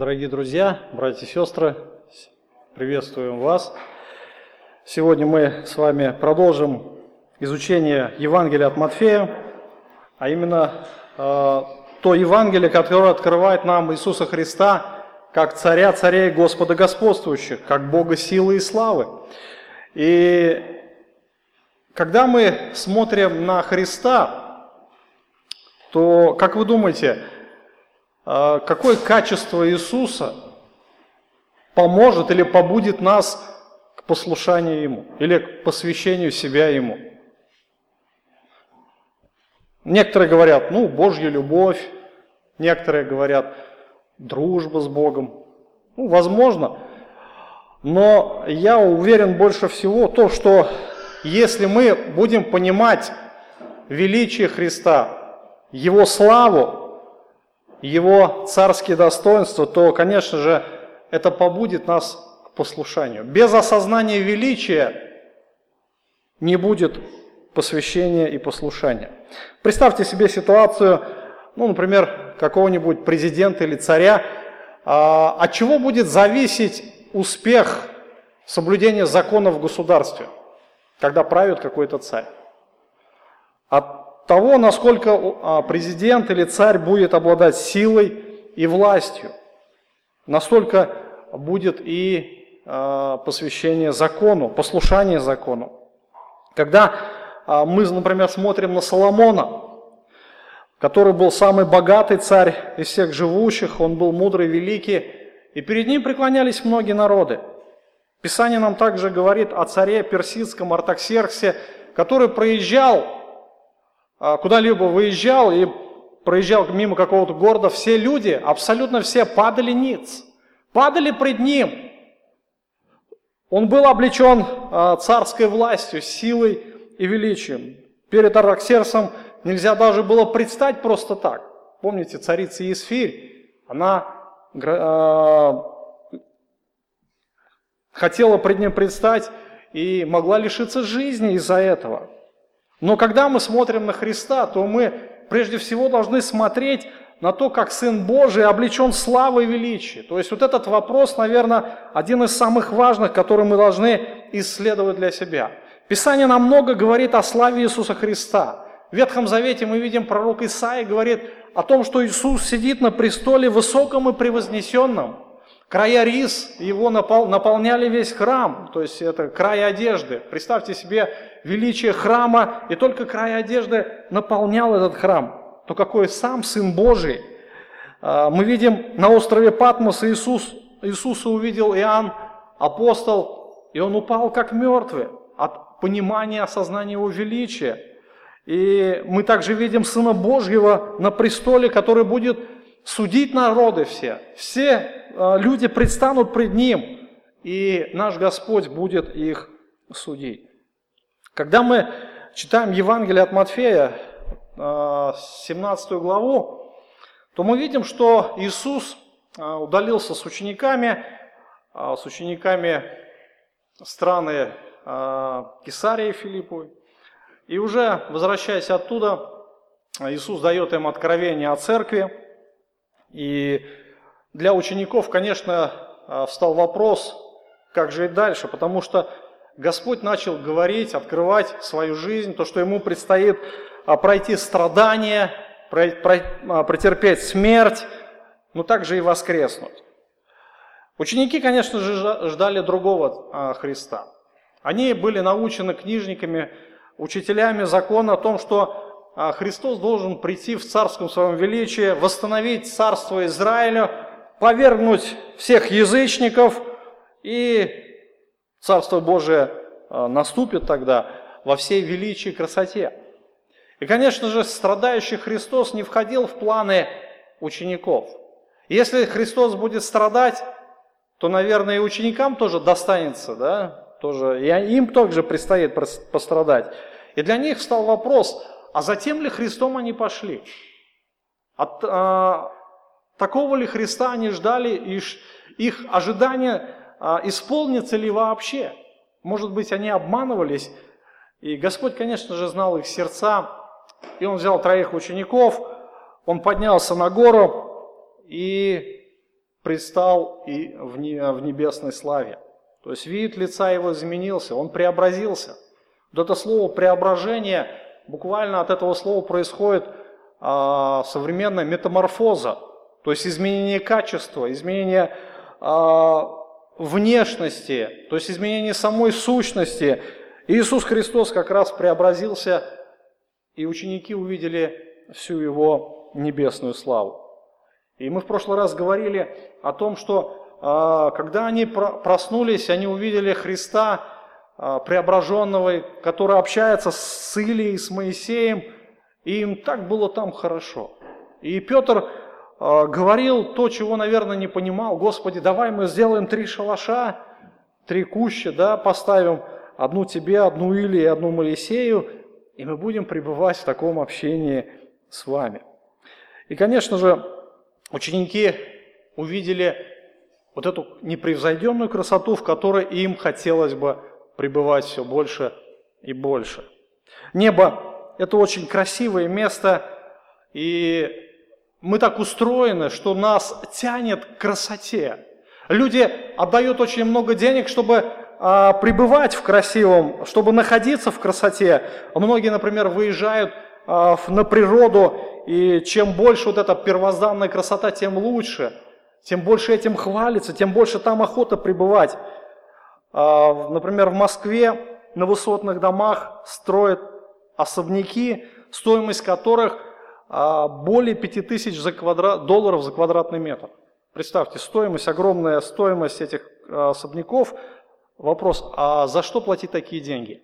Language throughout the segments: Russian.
Дорогие друзья, братья и сестры, приветствуем вас. Сегодня мы с вами продолжим изучение Евангелия от Матфея, а именно э, то Евангелие, которое открывает нам Иисуса Христа как царя царей Господа господствующих, как Бога силы и славы. И когда мы смотрим на Христа, то, как вы думаете, какое качество Иисуса поможет или побудит нас к послушанию Ему или к посвящению себя Ему. Некоторые говорят, ну, Божья любовь, некоторые говорят, дружба с Богом. Ну, возможно, но я уверен больше всего то, что если мы будем понимать величие Христа, Его славу, его царские достоинства, то, конечно же, это побудит нас к послушанию. Без осознания величия не будет посвящения и послушания. Представьте себе ситуацию, ну, например, какого-нибудь президента или царя, а, от чего будет зависеть успех соблюдения законов в государстве, когда правит какой-то царь? От того, насколько а, президент или царь будет обладать силой и властью, настолько будет и а, посвящение закону, послушание закону. Когда а, мы, например, смотрим на Соломона, который был самый богатый царь из всех живущих, он был мудрый, великий, и перед ним преклонялись многие народы. Писание нам также говорит о царе персидском Артаксерксе, который проезжал куда-либо выезжал и проезжал мимо какого-то города, все люди, абсолютно все падали ниц, падали пред ним. Он был облечен а, царской властью, силой и величием. Перед Араксерсом нельзя даже было предстать просто так. Помните, царица Есфирь, она э, хотела пред ним предстать и могла лишиться жизни из-за этого. Но когда мы смотрим на Христа, то мы прежде всего должны смотреть на то, как Сын Божий облечен славой и величием. То есть вот этот вопрос, наверное, один из самых важных, который мы должны исследовать для себя. Писание нам много говорит о славе Иисуса Христа. В Ветхом Завете мы видим, пророк Исаия говорит о том, что Иисус сидит на престоле высоком и превознесенном. Края рис его наполняли весь храм, то есть это край одежды. Представьте себе величие храма, и только край одежды наполнял этот храм. То какой сам Сын Божий. А, мы видим на острове Патмос Иисус, Иисуса увидел Иоанн, апостол, и он упал как мертвый от понимания, осознания его величия. И мы также видим Сына Божьего на престоле, который будет судить народы все. Все а, люди предстанут пред Ним, и наш Господь будет их судить. Когда мы читаем Евангелие от Матфея, 17 а, главу, то мы видим, что Иисус а, удалился с учениками, с учениками страны Кесарии Филипповой. И уже возвращаясь оттуда, Иисус дает им откровение о церкви. И для учеников, конечно, а, встал вопрос, как же и дальше, потому что Господь начал говорить, открывать свою жизнь, то, что ему предстоит а, пройти страдания, а, претерпеть смерть, но также и воскреснуть. Ученики, конечно же, ждали другого Христа. Они были научены книжниками, учителями закона о том, что Христос должен прийти в царском своем величии, восстановить царство Израиля, повергнуть всех язычников, и Царство Божие а, наступит тогда во всей величии и красоте. И, конечно же, страдающий Христос не входил в планы учеников. Если Христос будет страдать, то, наверное, и ученикам тоже достанется, да, тоже, и им также предстоит пострадать. И для них стал вопрос, а затем ли Христом они пошли? От, а, Такого ли Христа они ждали, и их ожидания а, исполнятся ли вообще? Может быть, они обманывались, и Господь, конечно же, знал их сердца, и Он взял троих учеников, Он поднялся на гору и предстал и в небесной славе. То есть вид лица его изменился, он преобразился. Вот это слово преображение, буквально от этого слова происходит а, современная метаморфоза, то есть изменение качества, изменение а, внешности, то есть изменение самой сущности. Иисус Христос как раз преобразился, и ученики увидели всю его небесную славу. И мы в прошлый раз говорили о том, что а, когда они проснулись, они увидели Христа а, преображенного, который общается с Илией, с Моисеем, и им так было там хорошо. И Петр говорил то, чего, наверное, не понимал. Господи, давай мы сделаем три шалаша, три куща, да, поставим одну тебе, одну Илии, одну Моисею, и мы будем пребывать в таком общении с вами. И, конечно же, ученики увидели вот эту непревзойденную красоту, в которой им хотелось бы пребывать все больше и больше. Небо – это очень красивое место, и мы так устроены, что нас тянет к красоте. Люди отдают очень много денег, чтобы а, пребывать в красивом, чтобы находиться в красоте. Многие, например, выезжают а, на природу, и чем больше вот эта первозданная красота, тем лучше, тем больше этим хвалится, тем больше там охота пребывать. А, например, в Москве на высотных домах строят особняки, стоимость которых более 5000 за квадрат, долларов за квадратный метр. Представьте, стоимость, огромная стоимость этих особняков. Вопрос, а за что платить такие деньги?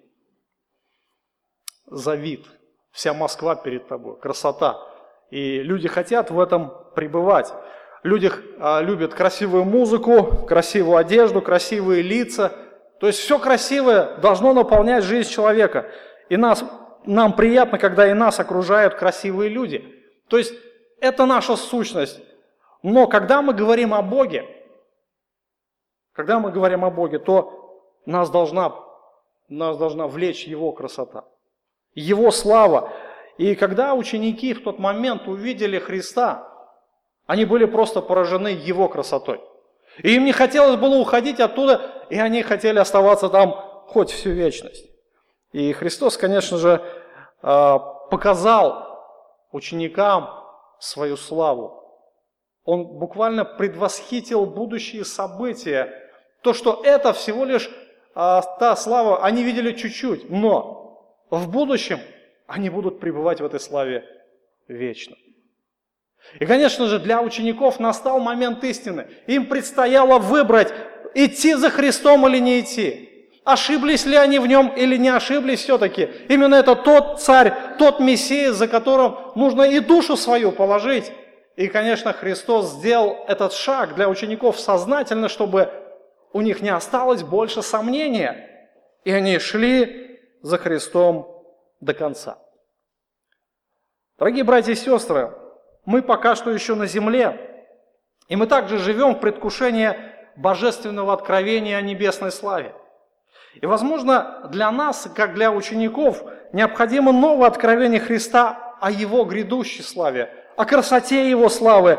За вид – Вся Москва перед тобой, красота. И люди хотят в этом пребывать. Люди а, любят красивую музыку, красивую одежду, красивые лица. То есть все красивое должно наполнять жизнь человека. И нас, нам приятно, когда и нас окружают красивые люди. То есть это наша сущность. Но когда мы говорим о Боге, когда мы говорим о Боге, то нас должна, нас должна влечь Его красота. Его слава. И когда ученики в тот момент увидели Христа, они были просто поражены Его красотой. И им не хотелось было уходить оттуда, и они хотели оставаться там хоть всю вечность. И Христос, конечно же, показал ученикам свою славу. Он буквально предвосхитил будущие события. То, что это всего лишь а, та слава, они видели чуть-чуть, но в будущем они будут пребывать в этой славе вечно. И, конечно же, для учеников настал момент истины. Им предстояло выбрать, идти за Христом или не идти. Ошиблись ли они в нем или не ошиблись все-таки. Именно это тот царь, тот Мессия, за которым нужно и душу свою положить. И, конечно, Христос сделал этот шаг для учеников сознательно, чтобы у них не осталось больше сомнения. И они шли за Христом до конца. Дорогие братья и сестры, мы пока что еще на земле, и мы также живем в предвкушении божественного откровения о небесной славе. И, возможно, для нас, как для учеников, необходимо новое откровение Христа о Его грядущей славе, о красоте Его славы,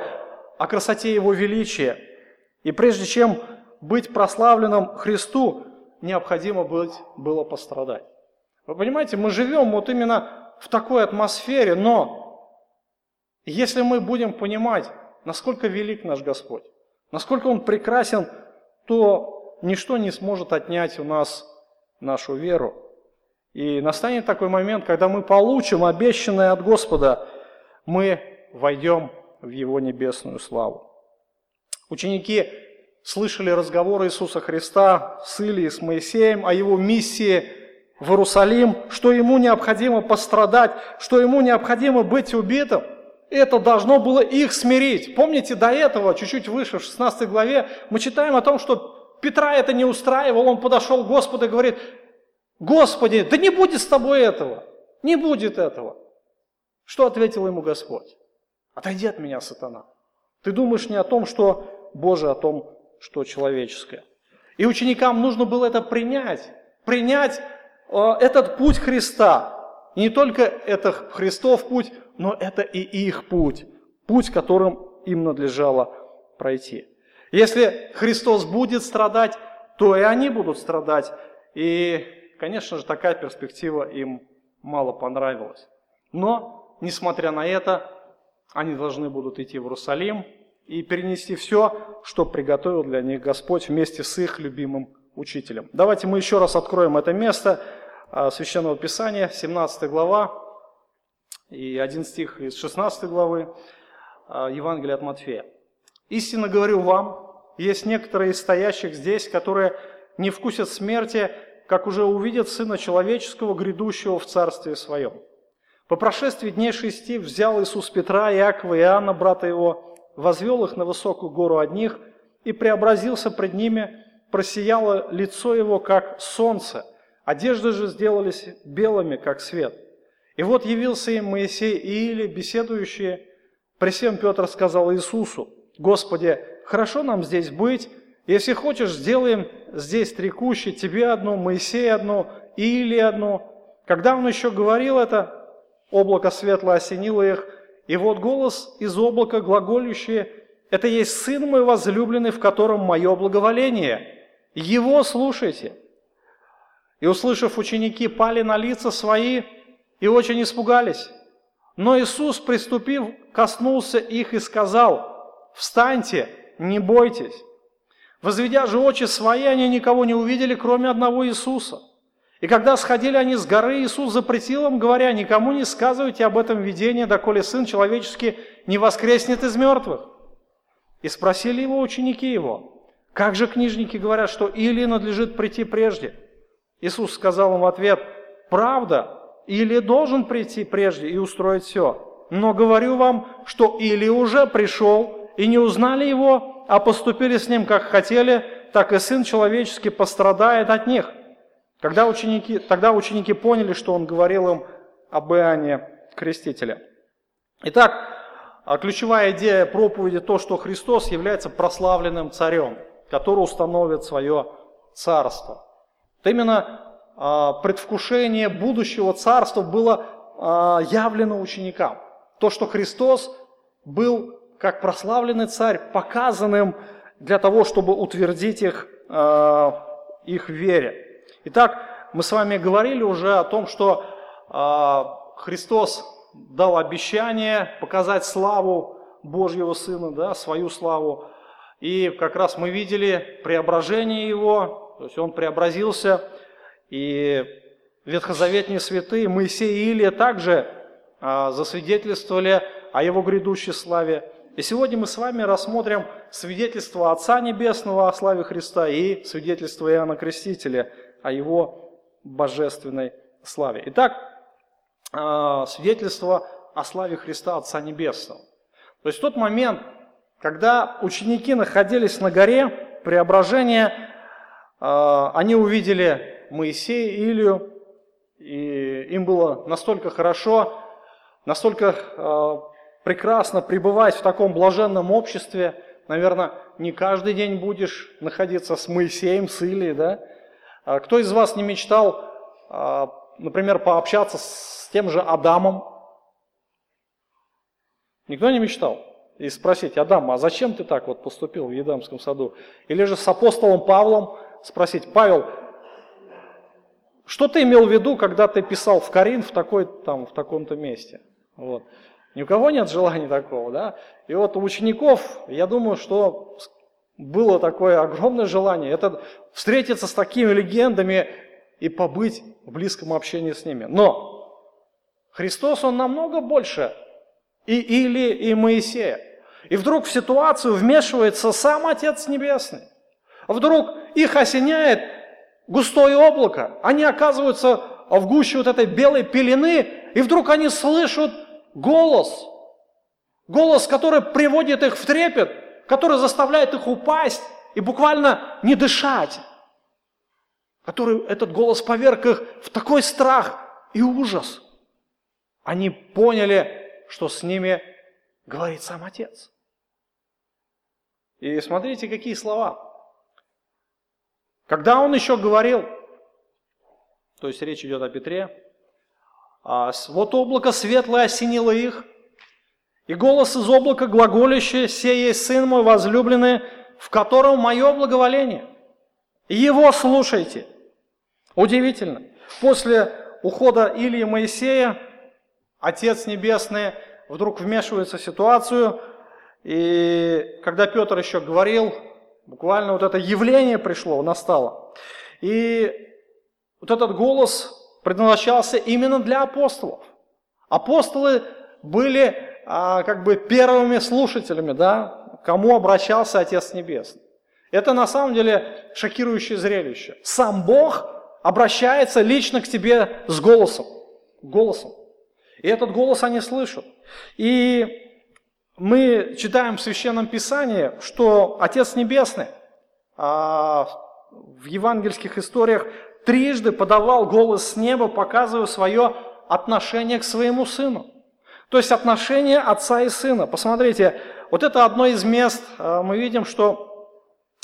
о красоте Его величия. И прежде чем быть прославленным Христу, необходимо быть, было пострадать. Вы понимаете, мы живем вот именно в такой атмосфере, но если мы будем понимать, насколько велик наш Господь, насколько Он прекрасен, то ничто не сможет отнять у нас нашу веру. И настанет такой момент, когда мы получим обещанное от Господа, мы войдем в Его небесную славу. Ученики слышали разговоры Иисуса Христа с Илией, с Моисеем о Его миссии – в Иерусалим, что ему необходимо пострадать, что ему необходимо быть убитым. Это должно было их смирить. Помните, до этого, чуть-чуть выше, в 16 главе, мы читаем о том, что Петра это не устраивало, он подошел к Господу и говорит, Господи, да не будет с тобой этого, не будет этого. Что ответил ему Господь? Отойди от меня, сатана. Ты думаешь не о том, что Божие, а о том, что человеческое. И ученикам нужно было это принять. Принять Э, этот путь Христа. И не только это Христов путь, но это и их путь. Путь, которым им надлежало пройти. Если Христос будет страдать, то и они будут страдать. И, конечно же, такая перспектива им мало понравилась. Но, несмотря на это, они должны будут идти в Иерусалим и перенести все, что приготовил для них Господь вместе с их любимым учителем. Давайте мы еще раз откроем это место а, Священного Писания, 17 глава и один стих из 16 главы а, Евангелия от Матфея. «Истинно говорю вам, есть некоторые из стоящих здесь, которые не вкусят смерти, как уже увидят Сына Человеческого, грядущего в Царстве Своем. По прошествии дней шести взял Иисус Петра, Иакова и Иоанна, брата его, возвел их на высокую гору одних и преобразился пред ними, просияло лицо его, как солнце, одежды же сделались белыми, как свет. И вот явился им Моисей и Или, беседующие. При всем Петр сказал Иисусу, «Господи, хорошо нам здесь быть, если хочешь, сделаем здесь три кущи, тебе одну, Моисею одну, Или одну». Когда он еще говорил это, Облако светлое осенило их, и вот голос из облака глаголющий, «Это есть Сын мой возлюбленный, в котором мое благоволение. Его слушайте». И, услышав, ученики пали на лица свои и очень испугались. Но Иисус, приступив, коснулся их и сказал, «Встаньте, не бойтесь». Возведя же очи свои, они никого не увидели, кроме одного Иисуса – и когда сходили они с горы, Иисус запретил им, говоря, «Никому не сказывайте об этом видении, доколе Сын Человеческий не воскреснет из мертвых». И спросили его ученики его, «Как же книжники говорят, что Илии надлежит прийти прежде?» Иисус сказал им в ответ, «Правда, Илия должен прийти прежде и устроить все. Но говорю вам, что Илия уже пришел, и не узнали его, а поступили с ним, как хотели, так и Сын Человеческий пострадает от них». Когда ученики, тогда ученики поняли, что он говорил им об Иоанне Крестителе. Итак, а ключевая идея проповеди то, что Христос является прославленным царем, который установит свое царство. Вот именно а, предвкушение будущего царства было а, явлено ученикам. То, что Христос был как прославленный царь, показанным для того, чтобы утвердить их, их вере. Итак, мы с вами говорили уже о том, что э, Христос дал обещание показать славу Божьего Сына, да, свою славу. И как раз мы видели преображение Его, то есть Он преобразился, и ветхозаветные святые Моисей и Илия также э, засвидетельствовали о Его грядущей славе. И сегодня мы с вами рассмотрим свидетельство Отца Небесного о славе Христа и свидетельство Иоанна Крестителя – о Его божественной славе. Итак, а, свидетельство о славе Христа Отца Небесного. То есть в тот момент, когда ученики находились на горе преображения, а, они увидели Моисея, Илию, и им было настолько хорошо, настолько а, прекрасно пребывать в таком блаженном обществе. Наверное, не каждый день будешь находиться с Моисеем, с Илией, да? А кто из вас не мечтал, а, например, пообщаться с тем же Адамом? Никто не мечтал? И спросить, Адам, а зачем ты так вот поступил в Едамском саду? Или же с апостолом Павлом спросить, Павел, что ты имел в виду, когда ты писал в Корин в, такой, там, в таком-то месте? Вот. Ни у кого нет желания такого, да? И вот у учеников, я думаю, что было такое огромное желание, это встретиться с такими легендами и побыть в близком общении с ними. Но Христос, Он намного больше и Или, и Моисея. И вдруг в ситуацию вмешивается сам Отец Небесный. Вдруг их осеняет густое облако. Они оказываются в гуще вот этой белой пелены, и вдруг они слышат голос. Голос, который приводит их в трепет, который заставляет их упасть и буквально не дышать. Который этот голос поверг их в такой страх и ужас. Они поняли, что с ними говорит сам Отец. И смотрите, какие слова. Когда он еще говорил, то есть речь идет о Петре, «А вот облако светлое осенило их – и голос из облака глаголящий, «Сей есть Сын мой возлюбленный, в котором мое благоволение. Его слушайте. Удивительно. После ухода Илии Моисея Отец Небесный вдруг вмешивается в ситуацию, и когда Петр еще говорил, буквально вот это явление пришло, настало. И вот этот голос предназначался именно для апостолов. Апостолы были а, как бы первыми слушателями, да, кому обращался Отец Небесный. Это на самом деле шокирующее зрелище. Сам Бог обращается лично к тебе с голосом. Голосом. И этот голос они слышат. И мы читаем в Священном Писании, что Отец Небесный а, в евангельских историях трижды подавал голос с неба, показывая свое отношение к своему сыну. То есть отношение отца и сына. Посмотрите, вот это одно из мест, а, мы видим, что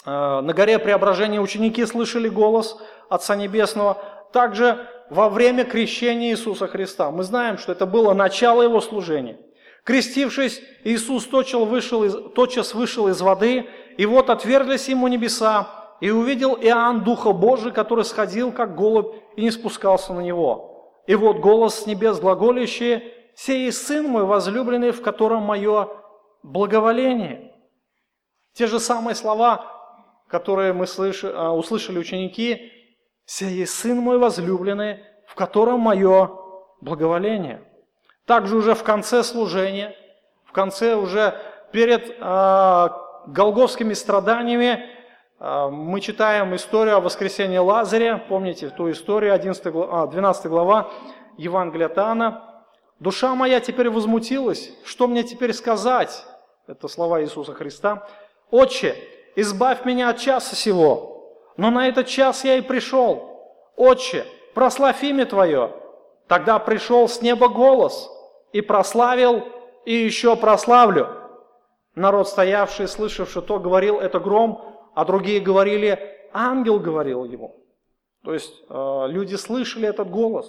а, на горе Преображения ученики слышали голос Отца Небесного. Также во время крещения Иисуса Христа. Мы знаем, что это было начало Его служения. Крестившись, Иисус тотчас вышел из, тотчас вышел из воды, и вот отверглись Ему небеса, и увидел Иоанн Духа Божий, который сходил, как голубь, и не спускался на Него. И вот голос с небес глаголящий, «Сей Сын мой возлюбленный, в котором мое благоволение». Те же самые слова, которые мы слыш... А, услышали ученики, «Сей Сын мой возлюбленный, в котором мое благоволение». Также уже в конце служения, в конце уже перед э, голговскими страданиями мы читаем историю о воскресении Лазаря. Помните ту историю, 11 глава, 12 глава Евангелия Тана. «Душа моя теперь возмутилась, что мне теперь сказать?» Это слова Иисуса Христа. «Отче, избавь меня от часа сего, но на этот час я и пришел. Отче, прославь имя Твое. Тогда пришел с неба голос и прославил, и еще прославлю. Народ, стоявший, слышавший то, говорил, это гром, а другие говорили, ангел говорил ему. То есть э, люди слышали этот голос.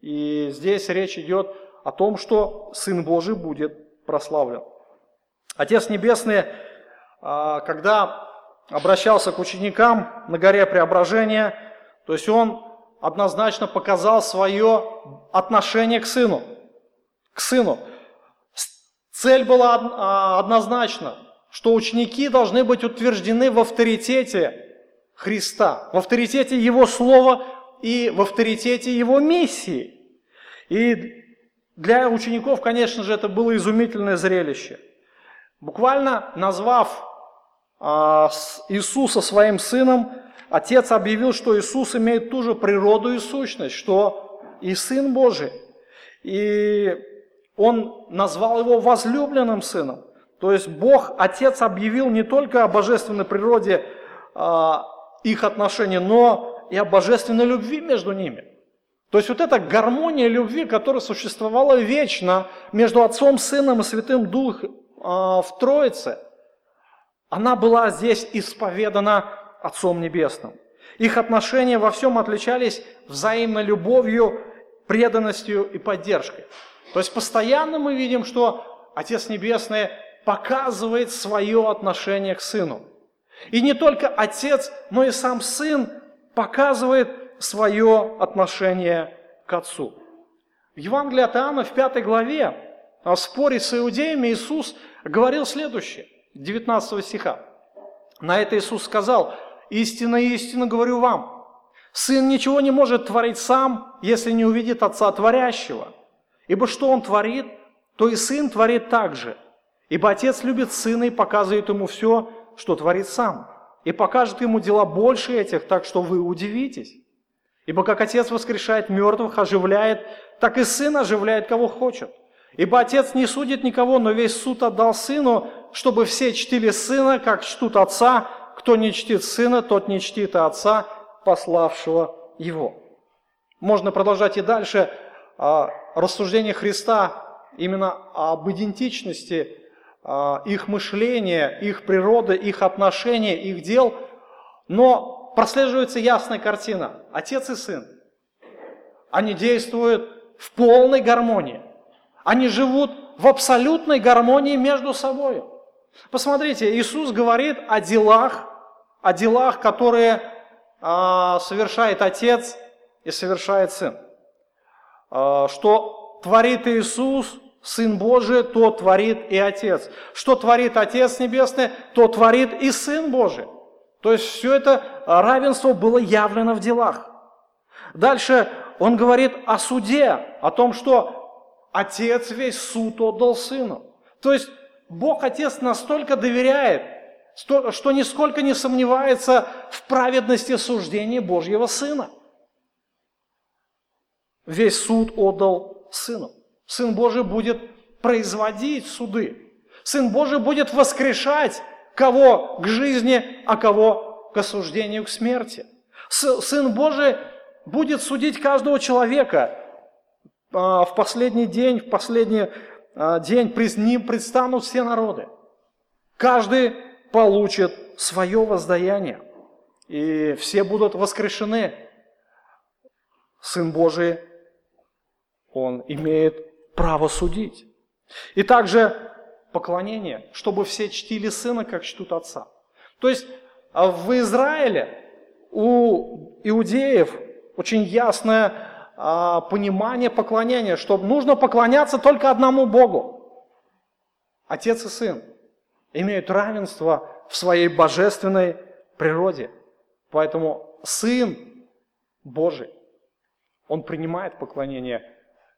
И здесь речь идет о том, что Сын Божий будет прославлен. Отец Небесный, э, когда обращался к ученикам на горе Преображения, то есть он однозначно показал свое отношение к сыну. К сыну. Цель была а, однозначна, что ученики должны быть утверждены в авторитете Христа, в авторитете Его Слова и в авторитете Его миссии. И для учеников, конечно же, это было изумительное зрелище. Буквально назвав а, Иисуса своим сыном, Отец объявил, что Иисус имеет ту же природу и сущность, что и Сын Божий. И Он назвал его возлюбленным сыном. То есть Бог, Отец объявил не только о божественной природе а, их отношений, но и о божественной любви между ними. То есть вот эта гармония любви, которая существовала вечно между Отцом, Сыном и Святым Духом а, в Троице – она была здесь исповедана Отцом Небесным. Их отношения во всем отличались взаимной любовью, преданностью и поддержкой. То есть постоянно мы видим, что Отец Небесный показывает свое отношение к Сыну. И не только Отец, но и сам Сын показывает свое отношение к Отцу. В Евангелии от Иоанна в пятой главе в споре с иудеями Иисус говорил следующее. 19 стиха. На это Иисус сказал, «Истинно, истинно говорю вам, Сын ничего не может творить сам, если не увидит Отца Творящего. Ибо что Он творит, то и Сын творит так же. Ибо Отец любит Сына и показывает Ему все, что творит Сам. И покажет Ему дела больше этих, так что вы удивитесь. Ибо как Отец воскрешает мертвых, оживляет, так и Сын оживляет, кого хочет. Ибо Отец не судит никого, но весь суд отдал Сыну, чтобы все чтили Сына, как чтут Отца. Кто не чтит Сына, тот не чтит и Отца, пославшего Его. Можно продолжать и дальше а, рассуждение Христа именно об идентичности их мышления, их природы, их отношений, их дел, но прослеживается ясная картина. Отец и Сын. Они действуют в полной гармонии. Они живут в абсолютной гармонии между собой. Посмотрите, Иисус говорит о делах, о делах, которые а, совершает Отец и совершает Сын. А, что творит Иисус, Сын Божий, то творит и Отец. Что творит Отец Небесный, то творит и Сын Божий. То есть все это равенство было явлено в делах. Дальше он говорит о суде, о том, что Отец весь суд отдал Сыну. То есть Бог Отец настолько доверяет, что нисколько не сомневается в праведности суждения Божьего Сына. Весь суд отдал Сыну. Сын Божий будет производить суды. Сын Божий будет воскрешать кого к жизни, а кого к осуждению, к смерти. Сын Божий будет судить каждого человека. А, в последний день, в последний а, день пред ним предстанут все народы. Каждый получит свое воздаяние. И все будут воскрешены. Сын Божий, Он имеет право судить. И также поклонение, чтобы все чтили Сына, как чтут Отца. То есть а в Израиле у иудеев очень ясное а, понимание поклонения, что нужно поклоняться только одному Богу. Отец и Сын имеют равенство в своей божественной природе. Поэтому Сын Божий, Он принимает поклонение.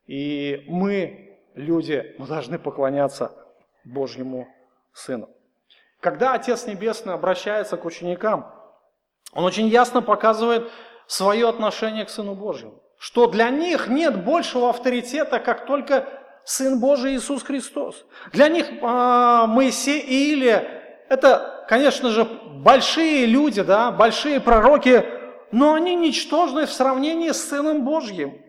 И мы, люди, мы должны поклоняться Божьему Сыну. Когда Отец Небесный обращается к ученикам, Он очень ясно показывает свое отношение к Сыну Божьему. Что для них нет большего авторитета, как только Сын Божий Иисус Христос. Для них э, Моисей и Илия – это, конечно же, большие люди, да, большие пророки, но они ничтожны в сравнении с Сыном Божьим.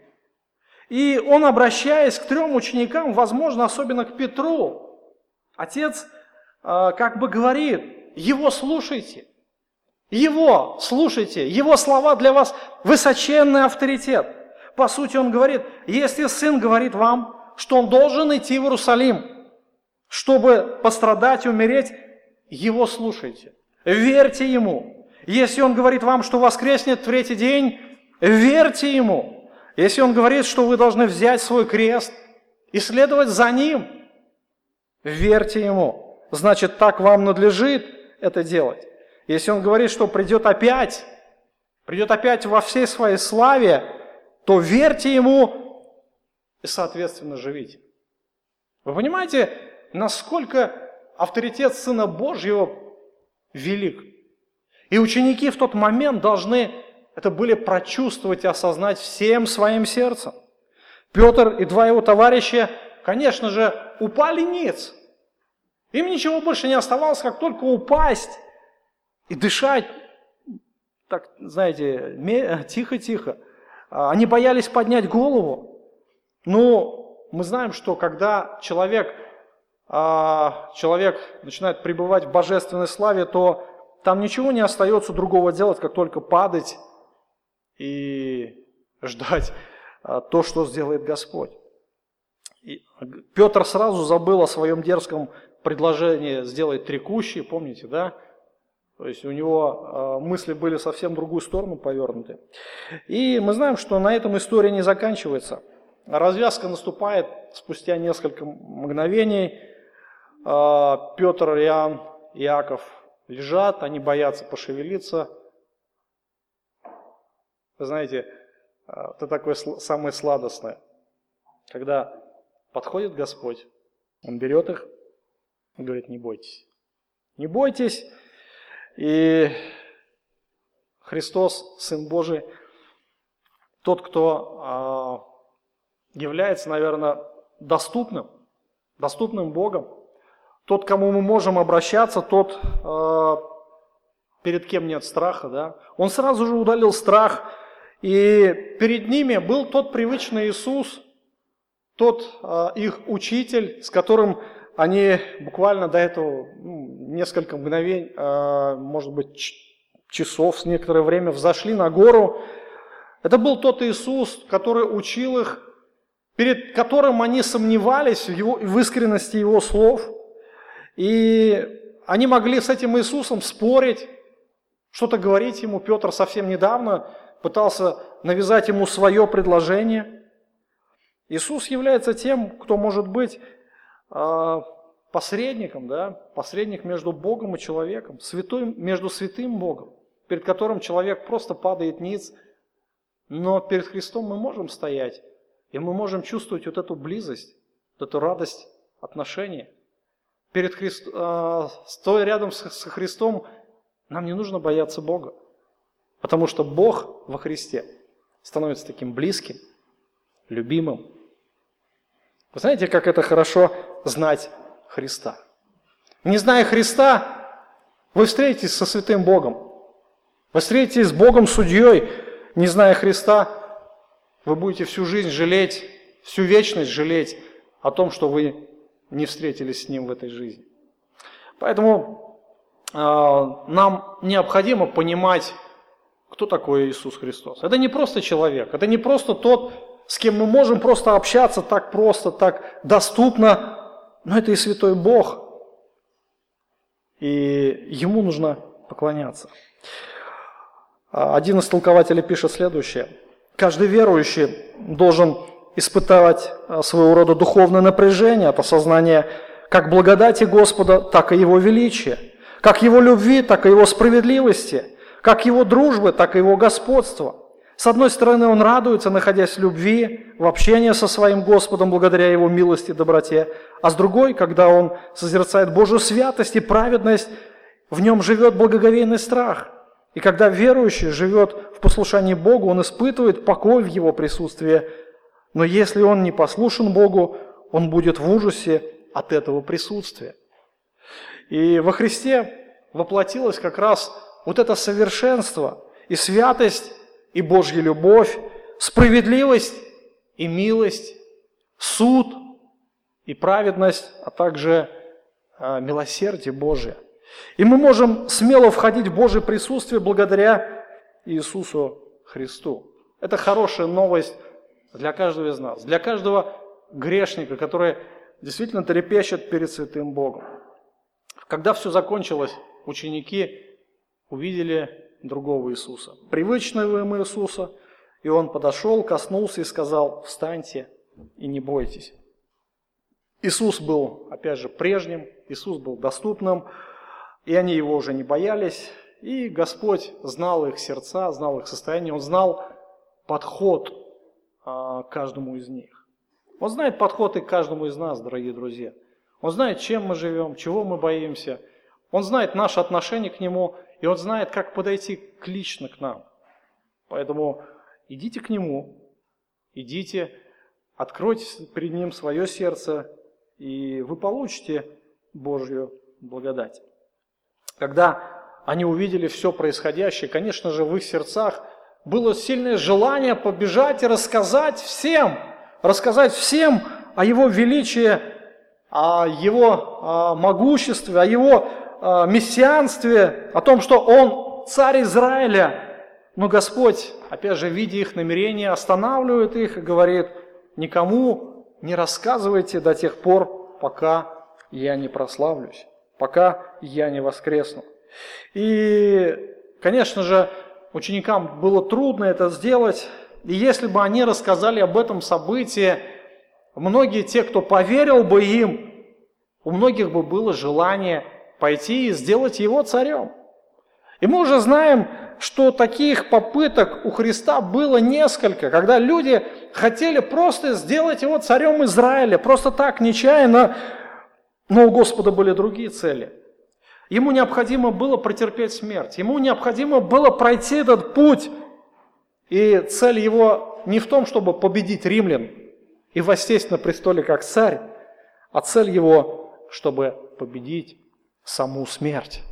И он, обращаясь к трем ученикам, возможно, особенно к Петру, отец э, как бы говорит, его слушайте, его слушайте, его слова для вас высоченный авторитет. По сути, он говорит, если сын говорит вам, что он должен идти в Иерусалим, чтобы пострадать и умереть, его слушайте. Верьте ему. Если он говорит вам, что воскреснет в третий день, верьте ему. Если он говорит, что вы должны взять свой крест и следовать за ним, верьте ему. Значит, так вам надлежит это делать. Если он говорит, что придет опять, придет опять во всей своей славе, то верьте ему и, соответственно, живите. Вы понимаете, насколько авторитет Сына Божьего велик? И ученики в тот момент должны это были прочувствовать и осознать всем своим сердцем. Петр и два его товарища, конечно же, упали ниц. Им ничего больше не оставалось, как только упасть и дышать, так, знаете, тихо-тихо. А, они боялись поднять голову. Но мы знаем, что когда человек, а, человек начинает пребывать в божественной славе, то там ничего не остается другого делать, как только падать и ждать а, то, что сделает Господь. И Петр сразу забыл о своем дерзком предложении сделать три помните, да? То есть у него э, мысли были совсем в другую сторону повернуты. И мы знаем, что на этом история не заканчивается. Развязка наступает спустя несколько мгновений. Э, Петр, Иоанн, Иаков лежат, они боятся пошевелиться. Вы знаете, э, это такое самое сладостное. Когда подходит Господь, Он берет их и говорит, не бойтесь. Не бойтесь, и Христос, Сын Божий, тот, кто а, является, наверное, доступным, доступным Богом, тот, кому мы можем обращаться, тот, а, перед кем нет страха, да, он сразу же удалил страх, и перед ними был тот привычный Иисус, тот а, их учитель, с которым они буквально до этого ну, несколько мгновений, а, может быть, часов, с некоторое время взошли на гору. Это был тот Иисус, который учил их, перед которым они сомневались в, его, в искренности Его слов. И они могли с этим Иисусом спорить, что-то говорить ему. Петр совсем недавно пытался навязать ему свое предложение. Иисус является тем, кто может быть а, посредником, да, посредник между Богом и человеком, святой, между святым Богом, перед которым человек просто падает ниц, но перед Христом мы можем стоять, и мы можем чувствовать вот эту близость, вот эту радость отношения. Перед Христ... э, стоя рядом с, с Христом, нам не нужно бояться Бога, потому что Бог во Христе становится таким близким, любимым. Вы знаете, как это хорошо знать Христа? Не зная Христа, вы встретитесь со святым Богом. Вы встретитесь с Богом судьей, не зная Христа, вы будете всю жизнь жалеть, всю вечность жалеть о том, что вы не встретились с Ним в этой жизни. Поэтому э, нам необходимо понимать, кто такой Иисус Христос. Это не просто человек, это не просто тот, с кем мы можем просто общаться так просто, так доступно, но это и святой Бог. И Ему нужно поклоняться. А, один из толкователей пишет следующее. Каждый верующий должен испытывать а, своего рода духовное напряжение от осознания как благодати Господа, так и Его величия, как Его любви, так и Его справедливости, как Его дружбы, так и Его господства. С одной стороны, он радуется, находясь в любви, в общении со своим Господом, благодаря Его милости и доброте, а с другой, когда он созерцает Божью святость и праведность, в нем живет благоговейный страх – и когда верующий живет в послушании Богу, он испытывает покой в его присутствии. Но если он не послушен Богу, он будет в ужасе от этого присутствия. И во Христе воплотилось как раз вот это совершенство и святость, и Божья любовь, справедливость и милость, суд и праведность, а также а, милосердие Божие – и мы можем смело входить в Божье присутствие благодаря Иисусу Христу. Это хорошая новость для каждого из нас, для каждого грешника, который действительно трепещет перед святым Богом. Когда все закончилось, ученики увидели другого Иисуса, привычного им Иисуса, и он подошел, коснулся и сказал, встаньте и не бойтесь. Иисус был, опять же, прежним, Иисус был доступным, и они его уже не боялись, и Господь знал их сердца, знал их состояние, Он знал подход а, каждому из них. Он знает подход и к каждому из нас, дорогие друзья. Он знает, чем мы живем, чего мы боимся. Он знает наше отношение к Нему, и Он знает, как подойти к лично к нам. Поэтому идите к Нему, идите, откройте перед Ним свое сердце, и вы получите Божью благодать. Когда они увидели все происходящее, конечно же, в их сердцах было сильное желание побежать и рассказать всем, рассказать всем о Его величии, о Его могуществе, о Его мессианстве, о том, что Он царь Израиля. Но Господь, опять же, видя их намерения, останавливает их и говорит, никому не рассказывайте до тех пор, пока я не прославлюсь пока я не воскресну. И, конечно же, ученикам было трудно это сделать. И если бы они рассказали об этом событии, многие те, кто поверил бы им, у многих бы было желание пойти и сделать его царем. И мы уже знаем, что таких попыток у Христа было несколько, когда люди хотели просто сделать его царем Израиля, просто так, нечаянно, но у Господа были другие цели. Ему необходимо было претерпеть смерть. Ему необходимо было пройти этот путь. И цель его не в том, чтобы победить римлян и воссесть на престоле как царь, а цель его, чтобы победить саму смерть.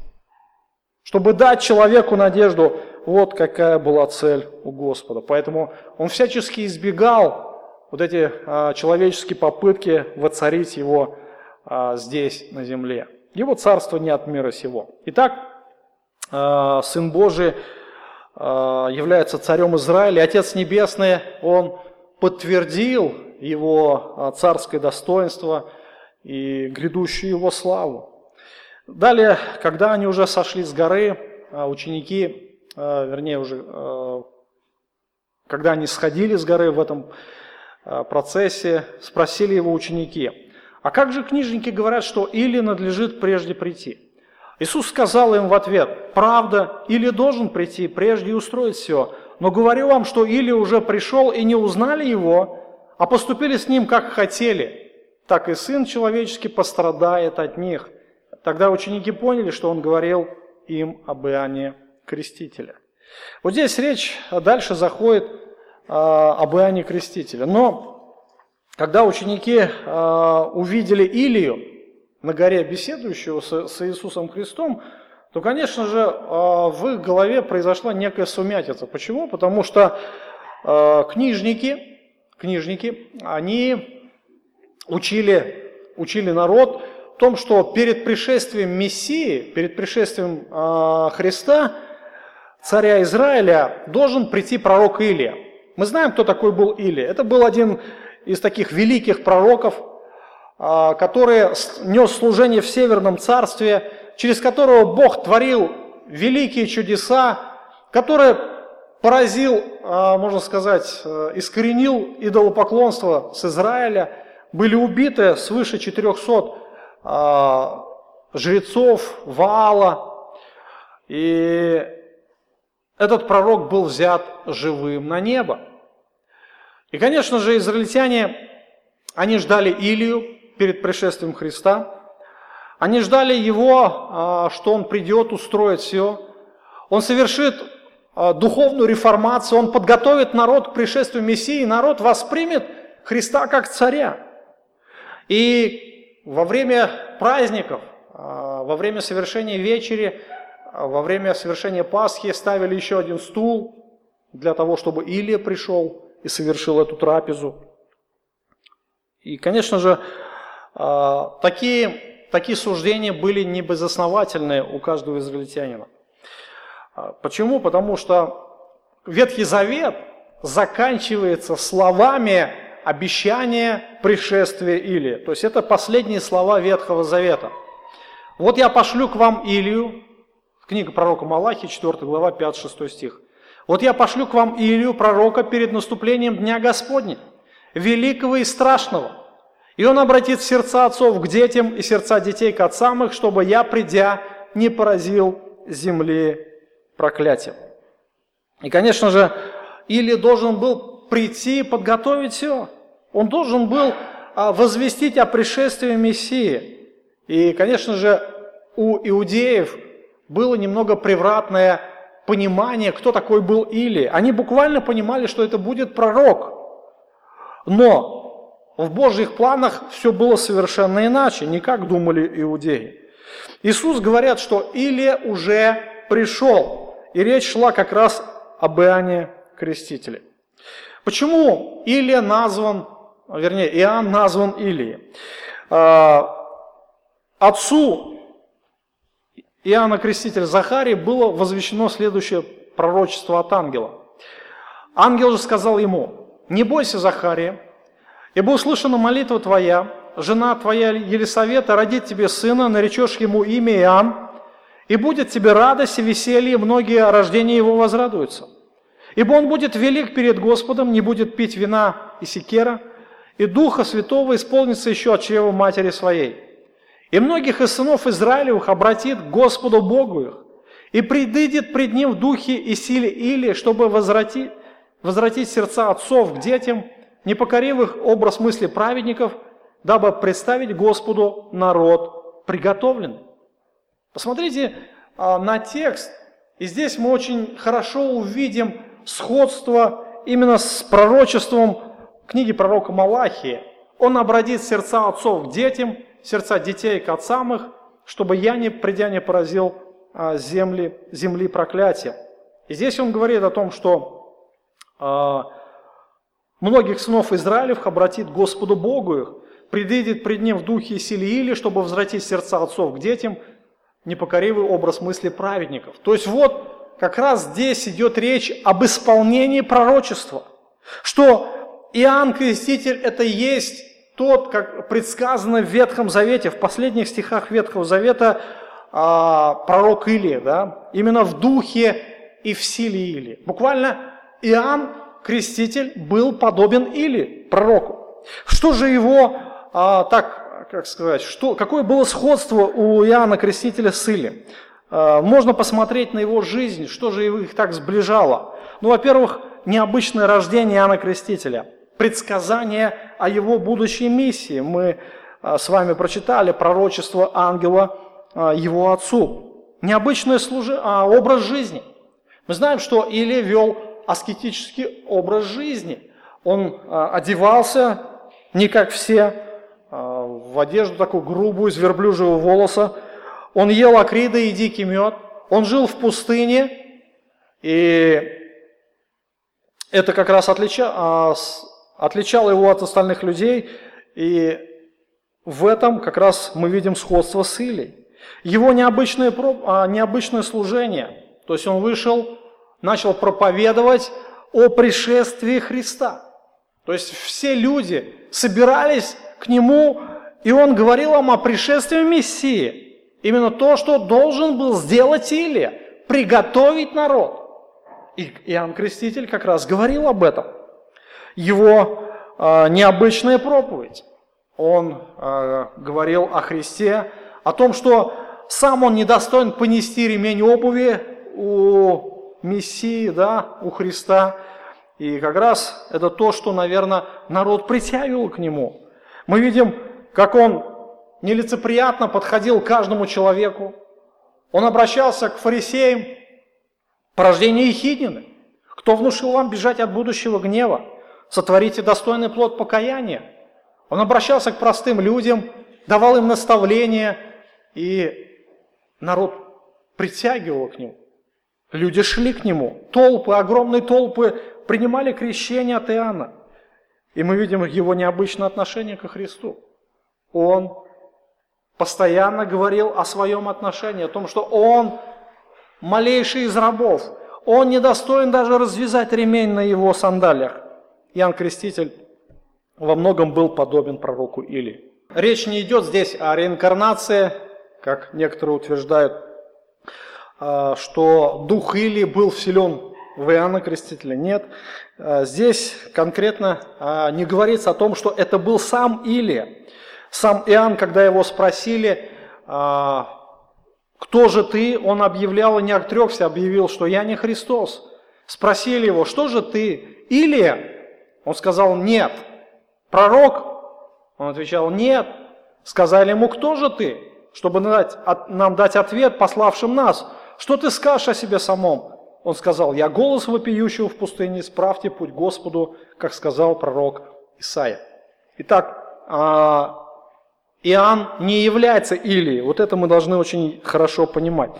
Чтобы дать человеку надежду, вот какая была цель у Господа. Поэтому он всячески избегал вот эти а, человеческие попытки воцарить его а, здесь, на земле. Его царство не от мира сего. Итак, а, Сын Божий а, является царем Израиля. Отец Небесный, Он подтвердил его царское достоинство и грядущую его славу. Далее, когда они уже сошли с горы, а, ученики, а, вернее уже, когда они сходили с горы в этом процессе, спросили его ученики, а как же книжники говорят, что или надлежит прежде прийти? Иисус сказал им в ответ, правда, или должен прийти прежде и устроить все, но говорю вам, что или уже пришел и не узнали его, а поступили с ним, как хотели, так и Сын Человеческий пострадает от них. Тогда ученики поняли, что он говорил им об Иоанне Крестителе. Вот здесь речь дальше заходит э, об Иоанне Крестителе. Но когда ученики э, увидели Илию на горе беседующего с, Иисусом Христом, то, конечно же, э, в их голове произошла некая сумятица. Почему? Потому что книжники, книжники, они учили, учили народ том, что перед пришествием Мессии, перед пришествием э, Христа, царя Израиля, должен прийти пророк Илия. Мы знаем, кто такой был Илия. Это был один из таких великих пророков, э, который нес служение в Северном Царстве, через которого Бог творил великие чудеса, который поразил, а, можно сказать, э, искоренил идолопоклонство с Израиля, были убиты свыше 400 а, жрецов Ваала, и этот пророк был взят живым на небо. И, конечно же, израильтяне, они ждали Илию перед пришествием Христа, они ждали его, а, что он придет, устроит все, он совершит а, духовную реформацию, он подготовит народ к пришествию Мессии, народ воспримет Христа как царя. И во время праздников, а, во время совершения вечери, а, во время совершения Пасхи ставили еще один стул для того, чтобы Илия пришел и совершил эту трапезу. И, конечно же, такие, такие суждения были не безосновательные у каждого израильтянина. А, почему? Потому что Ветхий Завет заканчивается словами обещания пришествия Илии. То есть это последние слова Ветхого Завета. Вот я пошлю к вам Илию, книга пророка Малахи, 4 глава, 5-6 стих. Вот я пошлю к вам Илию, пророка, перед наступлением Дня Господня, великого и страшного. И он обратит сердца отцов к детям и сердца детей к отцам их, чтобы я, придя, не поразил земли проклятием. И, конечно же, или должен был прийти и подготовить все. Он должен был а, возвестить о пришествии Мессии. И, конечно же, у иудеев было немного превратное понимание, кто такой был Или. Они буквально понимали, что это будет пророк. Но в Божьих планах все было совершенно иначе, не как думали иудеи. Иисус говорят, что Илия уже пришел. И речь шла как раз об Иоанне Крестителе. Почему Илия назван, вернее, Иоанн назван Илией? А, отцу Иоанна Крестителя Захарии было возвещено следующее пророчество от ангела. Ангел же сказал ему, не бойся, Захария, ибо услышана молитва твоя, жена твоя Елисавета родит тебе сына, наречешь ему имя Иоанн, и будет тебе радость и веселье, и многие о рождении его возрадуются. Ибо он будет велик перед Господом, не будет пить вина и секера, и Духа Святого исполнится еще от чрева матери своей. И многих из сынов Израилевых обратит к Господу Богу их, и придыдет пред Ним в духе и силе Или, чтобы возвратить, возвратить сердца отцов к детям, не покорив их образ мысли праведников, дабы представить Господу народ приготовленный. Посмотрите а, на текст, и здесь мы очень хорошо увидим сходство именно с пророчеством книги пророка Малахии. Он обратит сердца отцов к детям, сердца детей к отцам их, чтобы я, не придя, не поразил а, земли, земли проклятия. И здесь он говорит о том, что э, многих сынов Израилев обратит Господу Богу их, предвидит пред ним в духе и силе или, чтобы возвратить сердца отцов к детям, непокоривый образ мысли праведников. То есть вот как раз здесь идет речь об исполнении пророчества, что Иоанн Креститель это есть тот, как предсказано в Ветхом Завете, в последних стихах Ветхого Завета а, пророк Илия, да, именно в духе и в силе Илии. Буквально Иоанн Креститель был подобен Или, пророку. Что же его, а, так, как сказать, что, какое было сходство у Иоанна Крестителя с Или? А, можно посмотреть на его жизнь, что же их так сближало. Ну, во-первых, необычное рождение Иоанна Крестителя, предсказание о его будущей миссии. Мы а, с вами прочитали пророчество ангела а, его отцу. Необычный служи... а, образ жизни. Мы знаем, что Илия вел аскетический образ жизни. Он одевался не как все, в одежду такую грубую, из верблюжьего волоса. Он ел акриды и дикий мед. Он жил в пустыне, и это как раз отлича... А, отличало его от остальных людей. И в этом как раз мы видим сходство с Илей. Его необычное, необычное служение, то есть он вышел начал проповедовать о пришествии Христа. То есть все люди собирались к нему, и он говорил им о пришествии Мессии. Именно то, что должен был сделать Илия, приготовить народ. И Иоанн Креститель как раз говорил об этом. Его э, необычная проповедь. Он э, говорил о Христе, о том, что сам он недостоин понести ремень обуви у Мессии, да, у Христа. И как раз это то, что, наверное, народ притягивал к нему. Мы видим, как он нелицеприятно подходил к каждому человеку. Он обращался к фарисеям, порождение Ехиднины. Кто внушил вам бежать от будущего гнева? Сотворите достойный плод покаяния. Он обращался к простым людям, давал им наставления, и народ притягивал к нему. Люди шли к нему, толпы, огромные толпы принимали крещение от Иоанна. И мы видим его необычное отношение ко Христу. Он постоянно говорил о своем отношении, о том, что он малейший из рабов. Он недостоин даже развязать ремень на его сандалиях. Иоанн Креститель во многом был подобен пророку Или. Речь не идет здесь о реинкарнации, как некоторые утверждают, а, что дух Или был вселен в Иоанна Крестителя. Нет, а, здесь конкретно а, не говорится о том, что это был сам Илия. Сам Иоанн, когда его спросили, кто же ты, он объявлял и не отрекся, объявил, что я не Христос. Спросили его, что же ты, Илия? Он сказал, нет. Пророк? Он отвечал, нет. Сказали ему, кто же ты? Чтобы нам дать ответ пославшим нас. Что ты скажешь о себе самом? Он сказал, я голос вопиющего в пустыне, справьте путь Господу, как сказал пророк Исаия. Итак, а, Иоанн не является Илией. Вот это мы должны очень хорошо понимать.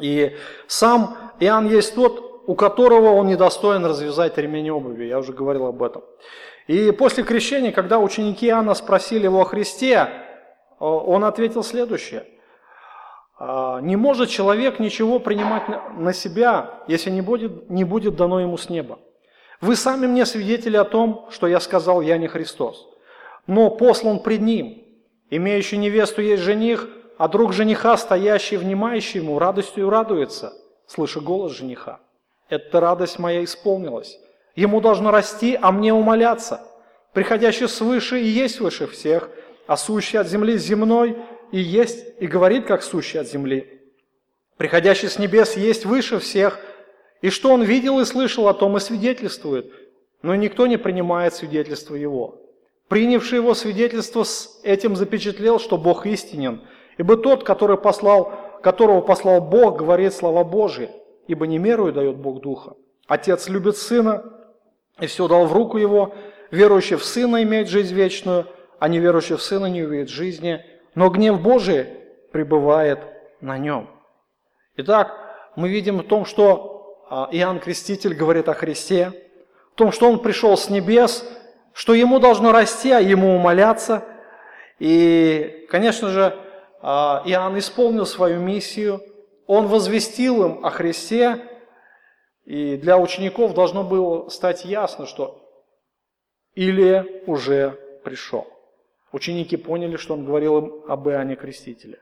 И сам Иоанн есть тот, у которого он недостоин развязать ремень обуви. Я уже говорил об этом. И после крещения, когда ученики Иоанна спросили его о Христе, он ответил следующее. А, не может человек ничего принимать на себя, если не будет, не будет дано ему с неба. Вы сами мне свидетели о том, что я сказал, я не Христос, но послан пред ним. Имеющий невесту есть жених, а друг жениха, стоящий, внимающий ему, радостью радуется, слыша голос жениха. Эта радость моя исполнилась. Ему должно расти, а мне умоляться. Приходящий свыше и есть выше всех, а сущий от земли земной и есть, и говорит, как сущий от земли. Приходящий с небес есть выше всех, и что он видел и слышал, о том и свидетельствует, но никто не принимает свидетельство его. Принявший его свидетельство с этим запечатлел, что Бог истинен, ибо тот, который послал, которого послал Бог, говорит слова Божьи, ибо не мерую дает Бог Духа. Отец любит Сына и все дал в руку Его, верующий в Сына имеет жизнь вечную, а неверующий в Сына не увидит жизни, но гнев Божий пребывает на нем. Итак, мы видим в том, что а, Иоанн Креститель говорит о Христе, в том, что Он пришел с небес, что Ему должно расти, а Ему умоляться. И, конечно же, а, Иоанн исполнил свою миссию, он возвестил им о Христе, и для учеников должно было стать ясно, что Илия уже пришел. Ученики поняли, что он говорил им об Иоанне Крестителе.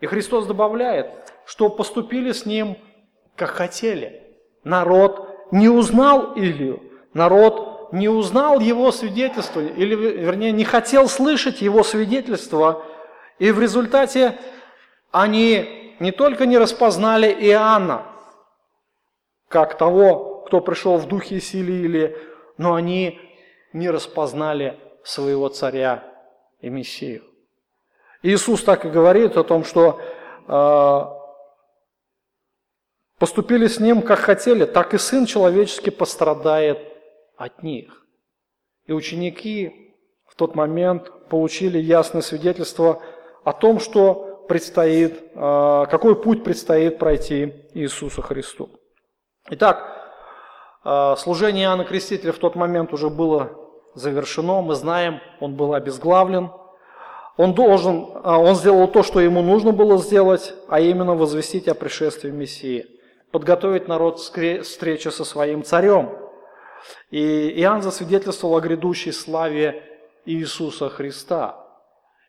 И Христос добавляет, что поступили с ним, как хотели. Народ не узнал Илью, народ не узнал его свидетельство, или, вернее, не хотел слышать его свидетельство, и в результате они не только не распознали Иоанна, как того, кто пришел в духе и силе, или, но они не распознали своего царя и Мессию. Иисус так и говорит о том, что э, поступили с Ним, как хотели, так и Сын Человеческий пострадает от них. И ученики в тот момент получили ясное свидетельство о том, что предстоит, э, какой путь предстоит пройти Иисусу Христу. Итак, э, служение Иоанна Крестителя в тот момент уже было завершено, мы знаем, он был обезглавлен. Он должен, а, он сделал то, что ему нужно было сделать, а именно возвестить о пришествии Мессии, подготовить народ к встрече со своим царем. И Иоанн засвидетельствовал о грядущей славе Иисуса Христа.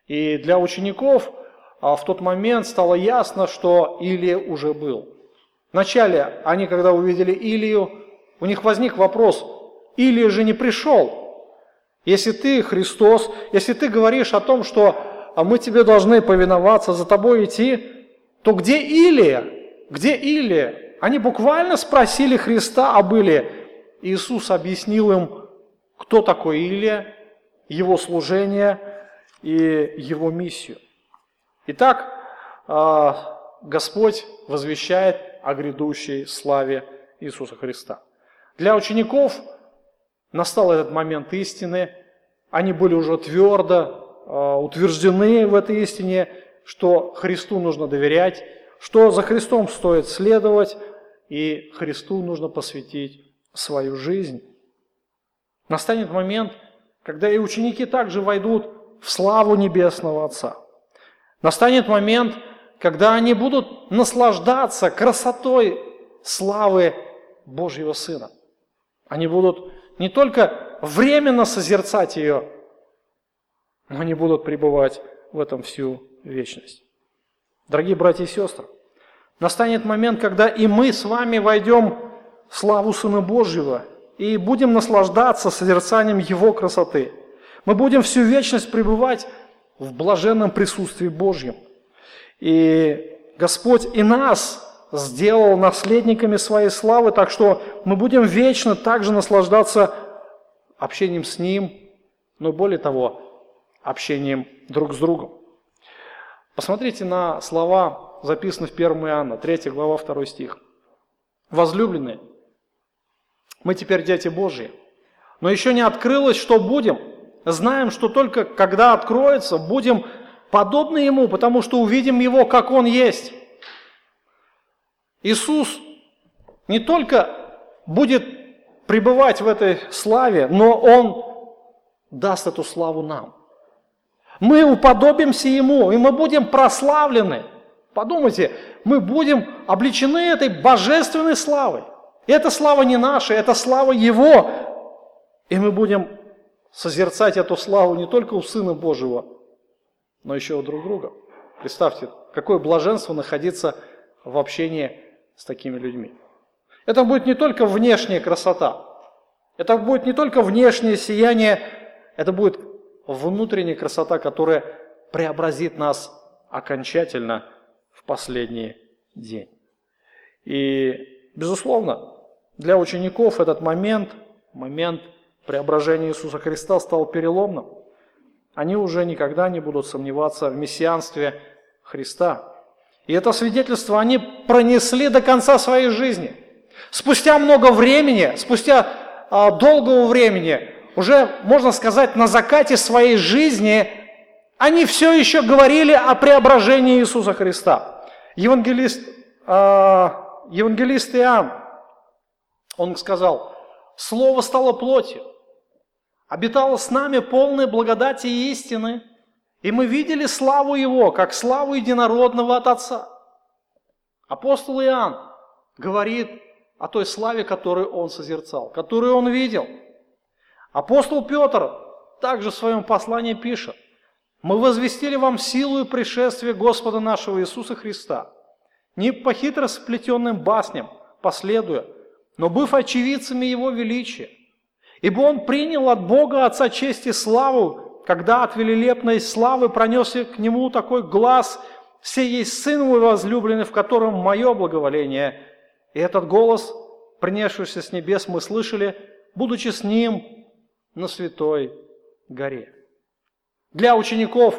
И для учеников а, в тот момент стало ясно, что Илия уже был. Вначале они, когда увидели Илию, у них возник вопрос, Илия же не пришел, если ты Христос, если ты говоришь о том, что а мы тебе должны повиноваться, за тобой идти, то где Илия? Где Илия? Они буквально спросили Христа об Илии. Иисус объяснил им, кто такой Илия, его служение и его миссию. Итак, а, Господь возвещает о грядущей славе Иисуса Христа. Для учеников – Настал этот момент истины, они были уже твердо а, утверждены в этой истине, что Христу нужно доверять, что за Христом стоит следовать, и Христу нужно посвятить свою жизнь. Настанет момент, когда и ученики также войдут в славу Небесного Отца. Настанет момент, когда они будут наслаждаться красотой славы Божьего Сына. Они будут не только временно созерцать ее, но они будут пребывать в этом всю вечность. Дорогие братья и сестры, настанет момент, когда и мы с вами войдем в славу Сына Божьего и будем наслаждаться созерцанием Его красоты. Мы будем всю вечность пребывать в блаженном присутствии Божьем. И Господь и нас сделал наследниками своей славы, так что мы будем вечно также наслаждаться общением с Ним, но более того, общением друг с другом. Посмотрите на слова, записанные в 1 Иоанна, 3 глава, 2 стих. «Возлюбленные, мы теперь дети Божьи, но еще не открылось, что будем. Знаем, что только когда откроется, будем подобны Ему, потому что увидим Его, как Он есть». Иисус не только будет пребывать в этой славе, но Он даст эту славу нам. Мы уподобимся Ему, и мы будем прославлены. Подумайте, мы будем обличены этой божественной славой. И эта слава не наша, это слава Его. И мы будем созерцать эту славу не только у Сына Божьего, но еще у друг друга. Представьте, какое блаженство находиться в общении с такими людьми. Это будет не только внешняя красота, это будет не только внешнее сияние, это будет внутренняя красота, которая преобразит нас окончательно в последний день. И, безусловно, для учеников этот момент, момент преображения Иисуса Христа стал переломным. Они уже никогда не будут сомневаться в мессианстве Христа. И это свидетельство они пронесли до конца своей жизни. Спустя много времени, спустя а, долгого времени, уже, можно сказать, на закате своей жизни, они все еще говорили о преображении Иисуса Христа. Евангелист, а, евангелист Иоанн, он сказал, «Слово стало плотью, обитало с нами полной благодати и истины, и мы видели славу Его, как славу единородного от Отца. Апостол Иоанн говорит о той славе, которую он созерцал, которую он видел. Апостол Петр также в своем послании пишет, Мы возвестили вам силу и пришествие Господа нашего Иисуса Христа, не по хитро сплетенным басням, последуя, но быв очевидцами Его величия. Ибо Он принял от Бога Отца честь и славу, когда от велелепной славы пронесся к Нему такой глаз, «Все есть Сын мой возлюбленный, в котором мое благоволение». И этот голос, принесшийся с небес, мы слышали, будучи с Ним на святой горе. Для учеников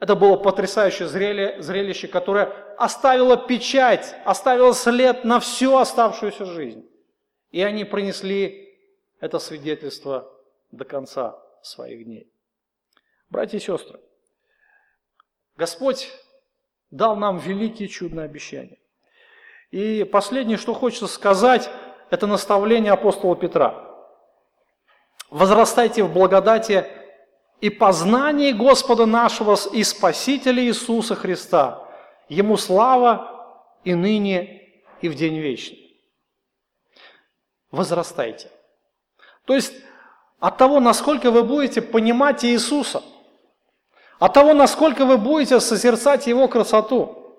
это было потрясающее зрелище, которое оставило печать, оставило след на всю оставшуюся жизнь. И они принесли это свидетельство до конца своих дней. Братья и сестры, Господь дал нам великие чудные обещания. И последнее, что хочется сказать, это наставление апостола Петра. Возрастайте в благодати и познании Господа нашего и Спасителя Иисуса Христа. Ему слава и ныне, и в день вечный возрастайте. То есть от того, насколько вы будете понимать Иисуса, от того, насколько вы будете созерцать Его красоту,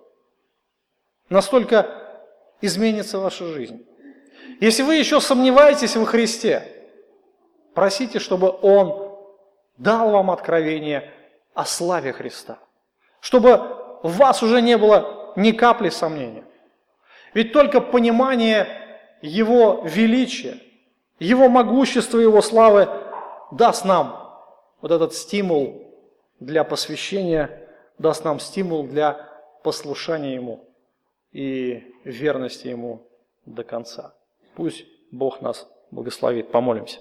настолько изменится ваша жизнь. Если вы еще сомневаетесь во Христе, просите, чтобы Он дал вам откровение о славе Христа, чтобы в вас уже не было ни капли сомнения. Ведь только понимание его величие, Его могущество, Его славы даст нам вот этот стимул для посвящения, даст нам стимул для послушания Ему и верности Ему до конца. Пусть Бог нас благословит. Помолимся.